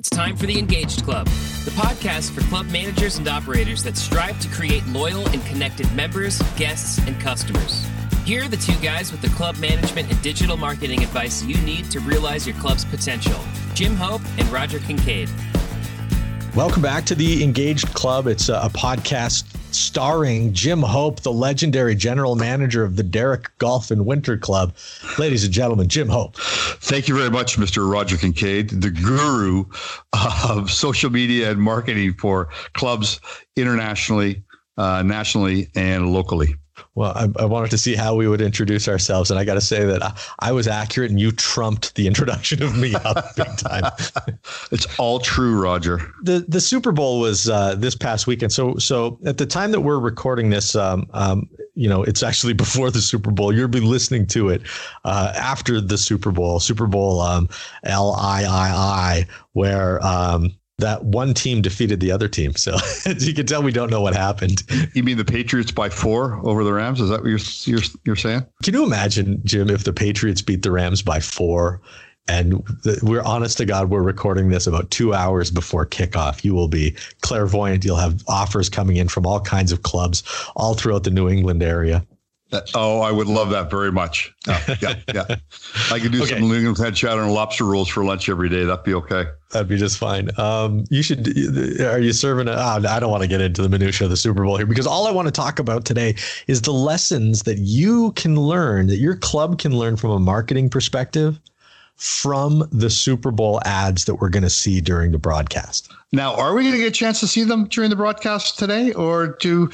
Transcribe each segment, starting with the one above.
It's time for the Engaged Club, the podcast for club managers and operators that strive to create loyal and connected members, guests, and customers. Here are the two guys with the club management and digital marketing advice you need to realize your club's potential Jim Hope and Roger Kincaid. Welcome back to the Engaged Club. It's a, podcast starring Jim Hope, the legendary general manager of the Derrick Golf and Winter Club. Ladies and gentlemen, Jim Hope. Thank you very much, Mr. Roger Kincaid, the guru of social media and marketing for clubs internationally, uh, nationally, and locally. Well, I, I, wanted to see how we would introduce ourselves, and I got to say that I, I, was accurate, and you trumped the introduction of me up big time. it's all true, Roger. the The Super Bowl was uh, this past weekend, so so at the time that we're recording this, um, um, you know, it's actually before the Super Bowl. You'll be listening to it uh, after the Super Bowl, Super Bowl um, L I I I, where um, that one team defeated the other team. So as you can tell, we don't know what happened. You mean the Patriots by four over the Rams? Is that what you're you're, you're saying? Can you imagine, Jim, if the Patriots beat the Rams by four? And we're honest to God, we're recording this about two hours before kickoff. You will be clairvoyant. You'll have offers coming in from all kinds of clubs all throughout the New England area. Oh, I would love that very much. Oh, yeah, yeah. I could do okay. some New England head chowder and lobster rolls for lunch every day. That'd be okay. That'd be just fine. Um, you should. Are you serving? A, oh, I don't want to get into the minutia of the Super Bowl here because all I want to talk about today is the lessons that you can learn, that your club can learn from a marketing perspective from the Super Bowl ads that we're going to see during the broadcast. Now, are we going to get a chance to see them during the broadcast today, or do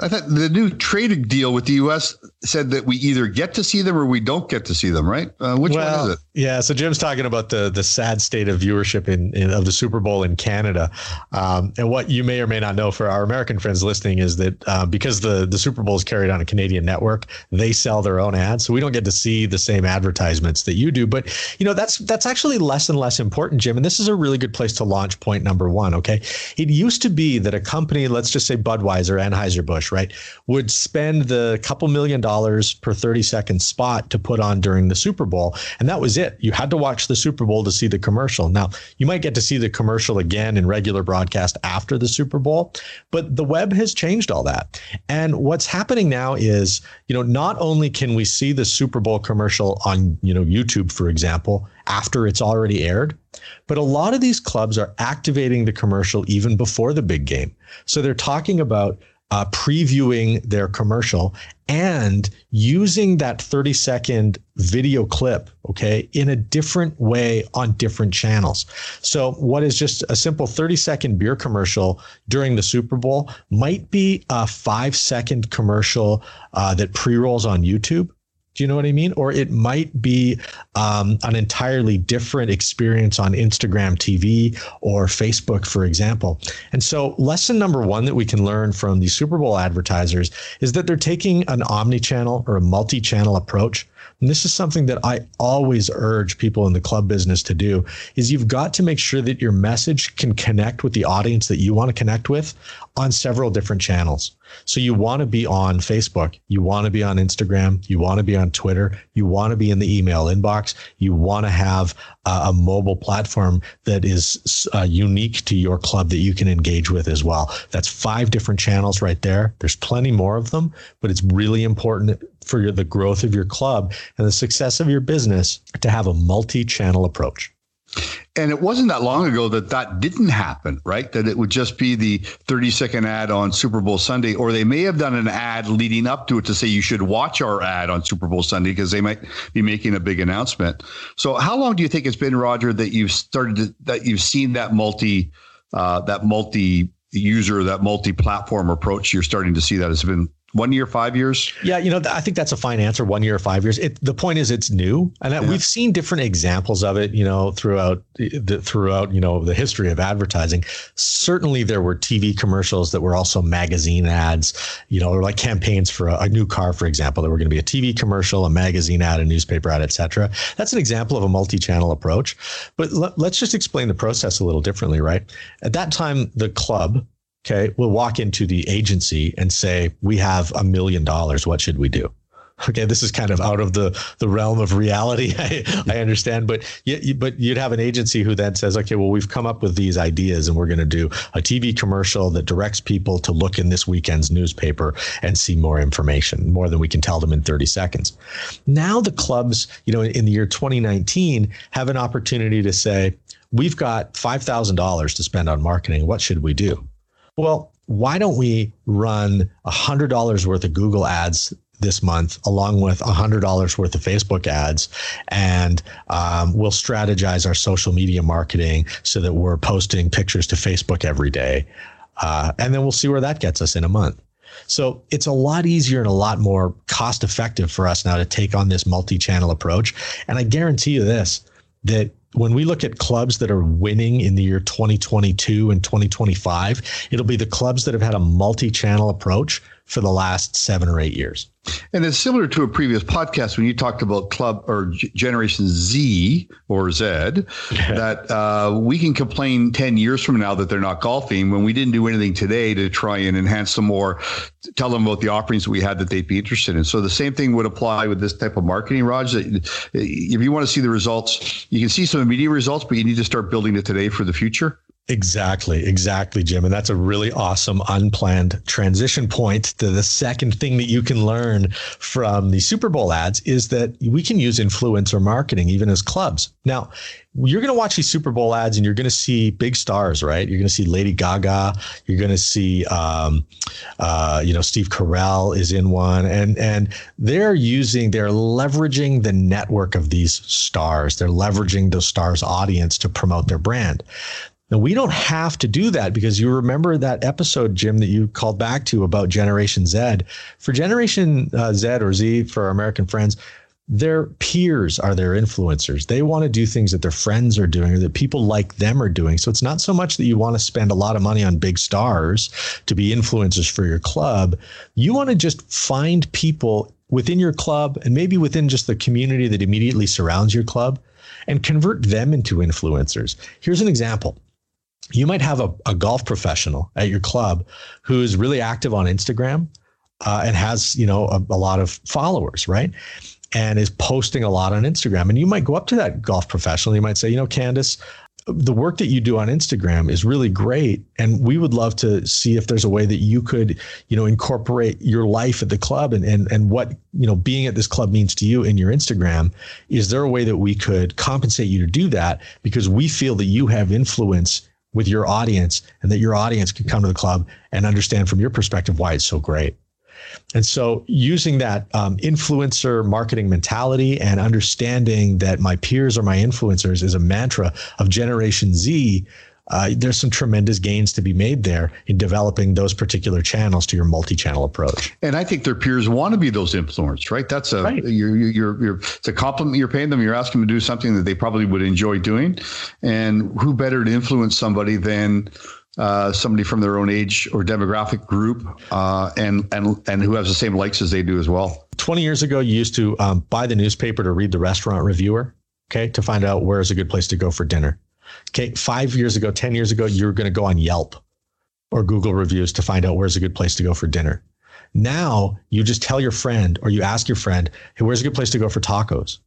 I thought the new trade deal with the U.S. said that we either get to see them or we don't get to see them, right? Uh, which well, one is it? Yeah, so Jim's talking about the the sad state of viewership in, in of the Super Bowl in Canada, um, and what you may or may not know for our American friends listening is that uh, because the the Super Bowl is carried on a Canadian network, they sell their own ads, so we don't get to see the same advertisements that you do. But you know that's that's actually less and less important, Jim, and this is a really good place to launch point number one. Okay, it used to be that a company, let's just say Budweiser, Anheuser Busch right, would spend the couple million dollars per 30 second spot to put on during the Super Bowl. And that was it. You had to watch the Super Bowl to see the commercial. Now, you might get to see the commercial again in regular broadcast after the Super Bowl, but the web has changed all that. And what's happening now is, you know, not only can we see the Super Bowl commercial on, you know, YouTube, for example, after it's already aired. But a lot of these clubs are activating the commercial even before the big game. So they're talking about uh, previewing their commercial and using that 30 second video clip, okay, in a different way on different channels. So, what is just a simple 30 second beer commercial during the Super Bowl might be a five second commercial uh, that pre rolls on YouTube do you know what I mean? Or it might be um, an entirely different experience on Instagram TV or Facebook, for example. And so, lesson number one that we can learn from these Super Bowl advertisers is that they're taking an omni channel or a multi channel approach. And this is something that I always urge people in the club business to do is you've got to make sure that your message can connect with the audience that you want to connect with on several different channels. So you want to be on Facebook, you want to be on Instagram, you want to be on Twitter, you want to be in the email inbox, you want to have uh, a mobile platform that is uh, unique to your club that you can engage with as well. That's five different channels right there. There's plenty more of them, but it's really important for your, the growth of your club and the success of your business to have a multi-channel approach. And it wasn't that long ago that that didn't happen, right? That it would just be the 30 second ad on Super Bowl Sunday, or they may have done an ad leading up to it to say you should watch our ad on Super Bowl Sunday because they might be making a big announcement. So, how long do you think it's been, Roger, that you've started to, that you've seen that multi uh, that multi user that multi platform approach? You're starting to see that. It's been one year, five years? Yeah, you know, I think that's a fine answer. One year, five years. It, the point is, it's new, and yeah. we've seen different examples of it. You know, throughout the, throughout you know the history of advertising. Certainly, there were TV commercials that were also magazine ads. You know, or like campaigns for a, a new car, for example. There were going to be a TV commercial, a magazine ad, a newspaper ad, etc. That's an example of a multi-channel approach. But l- let's just explain the process a little differently, right? At that time, the club okay, we'll walk into the agency and say, we have a million dollars. What should we do? Okay, this is kind of out of the the realm of reality. I, I understand, but you, but you'd have an agency who then says, okay, well, we've come up with these ideas, and we're going to do a TV commercial that directs people to look in this weekend's newspaper and see more information, more than we can tell them in 30 seconds. Now the clubs, you know, in the year 2019, have an opportunity to say, we've got five thousand dollars to spend on marketing. What should we do? Well, why don't we run $100 worth of Google ads this month, along with $100 worth of Facebook ads. And um, we'll strategize our social media marketing so that we're posting pictures to Facebook every day. Uh, and then we'll see where that gets us in a month. So it's a lot easier and a lot more cost effective for us now to take on this multi channel approach. And I guarantee you this that when we look at clubs that are winning in the year 2022 and 2025, it'll be the clubs that have had a multi channel approach for the last seven or eight years. And it's similar to a previous podcast when you talked about club or G- Generation Z or Z that uh, we can complain 10 years from now that they're not golfing when we didn't do anything today to try and enhance some more, tell them about the offerings we had that they'd be interested in. So the same thing would apply with this type of marketing, Raj. That if you want to see the results, you can see some immediate results, but you need to start building it today for the future. Exactly, exactly, Jim. And that's a really awesome unplanned transition point to the second thing that you can learn from the Super Bowl ads is that we can use influencer marketing even as clubs. Now, you're going to watch these Super Bowl ads and you're going to see big stars, right? You're going to see Lady Gaga. You're going to see, um, uh, you know, Steve Carell is in one, and and they're using, they're leveraging the network of these stars. They're leveraging those stars' audience to promote their brand. Now, we don't have to do that because you remember that episode, Jim, that you called back to about Generation Z. For Generation uh, Z or Z, for our American friends, their peers are their influencers. They want to do things that their friends are doing or that people like them are doing. So it's not so much that you want to spend a lot of money on big stars to be influencers for your club. You want to just find people within your club and maybe within just the community that immediately surrounds your club and convert them into influencers. Here's an example you might have a, a golf professional at your club who's really active on Instagram uh, and has, you know, a, a lot of followers, right? And is posting a lot on Instagram. And you might go up to that golf professional. You might say, you know, Candace, the work that you do on Instagram is really great. And we would love to see if there's a way that you could, you know, incorporate your life at the club and, and, and what, you know, being at this club means to you in your Instagram. Is there a way that we could compensate you to do that? Because we feel that you have influence with your audience and that your audience can come to the club and understand from your perspective why it's so great. And so, using that um, influencer marketing mentality and understanding that my peers are my influencers is a mantra of Generation Z uh, there's some tremendous gains to be made there in developing those particular channels to your multi-channel approach. And I think their peers want to be those influencers, right? That's a right. You're, you're, you're, it's a compliment you're paying them. You're asking them to do something that they probably would enjoy doing, and who better to influence somebody than uh, somebody from their own age or demographic group, uh, and and and who has the same likes as they do as well. Twenty years ago, you used to um, buy the newspaper to read the restaurant reviewer, okay, to find out where is a good place to go for dinner. Okay, five years ago, 10 years ago, you were going to go on Yelp or Google reviews to find out where's a good place to go for dinner. Now you just tell your friend or you ask your friend, hey, where's a good place to go for tacos?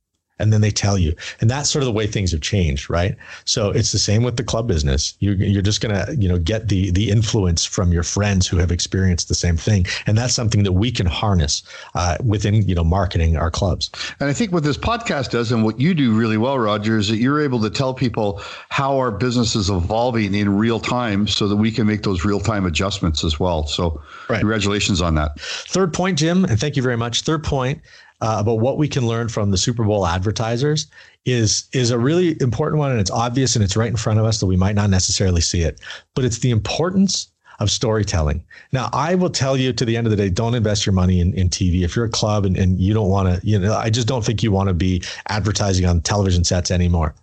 And then they tell you. And that's sort of the way things have changed right? So it's the same with the club business. You, you're just going to you know get the the influence from your friends who have experienced the same thing. And that's something that we can harness uh, within you know marketing our clubs. And i think what this podcast does and what you do really well roger is that you're able to tell people how our business is evolving in real time so that we can make those real time adjustments as well. So right. congratulations on that. Third point jim and thank you very much. Third point uh, about what we can learn from the Super Bowl advertisers is is a really important one, and it's obvious and it's right in front of us that we might not necessarily see it. But it's the importance of storytelling. Now, I will tell you to the end of the day, don't invest your money in, in TV. If you're a club and, and you don't want to, you know, I just don't think you want to be advertising on television sets anymore.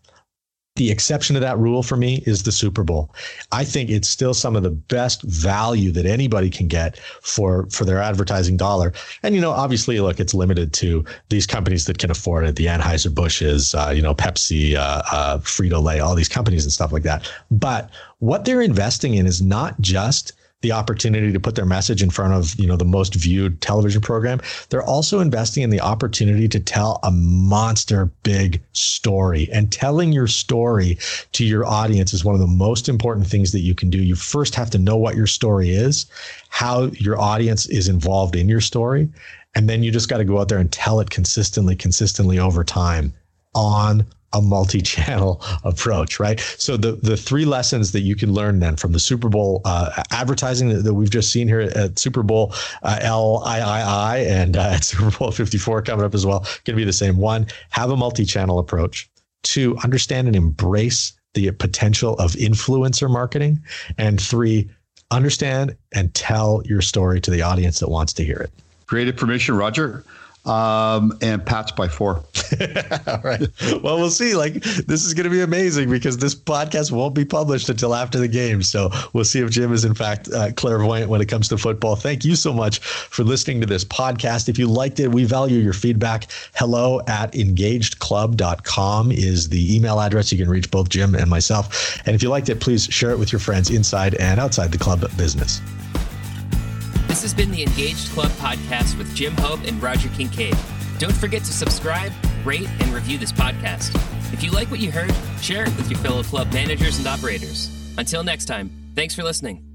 The exception to that rule for me is the Super Bowl. I think it's still some of the best value that anybody can get for for their advertising dollar. And you know, obviously, look, it's limited to these companies that can afford it. The Anheuser Busches, uh, you know, Pepsi, uh, uh, Frito Lay, all these companies and stuff like that. But what they're investing in is not just the opportunity to put their message in front of you know the most viewed television program they're also investing in the opportunity to tell a monster big story. And telling your story to your audience is one of the most important things that you can do. You first have to know what your story is how your audience is involved in your story and then you just got to go out there and tell it consistently consistently over time on a multi-channel approach, right? So the the three lessons that you can learn then from the Super Bowl uh, advertising that, that, we've just seen here at Super Bowl uh, LIII and uh, at Super Bowl 54 coming up as well, going to be the same. One, have a multi-channel approach. Two, understand and embrace the potential of influencer marketing, and three, understand and tell your story to the audience that wants to hear it. Creative permission, Roger um, and Pats by four. All right. Well, we'll see. Like this is going to be amazing because this podcast won't be published until after the game. So we'll see if Jim is in fact uh, clairvoyant when it comes to football. Thank you so much for listening to this podcast. If you liked it, we value your feedback. Hello at engagedclub.com is the email address. You can reach both Jim and myself. And if you liked it, please share it with your friends inside and outside the club business. This has been the Engaged Club podcast with Jim Hope and Roger Kincaid. Don't forget to subscribe, rate, and review this podcast. If you like what you heard, share it with your fellow club managers and operators. Until next time, thanks for listening.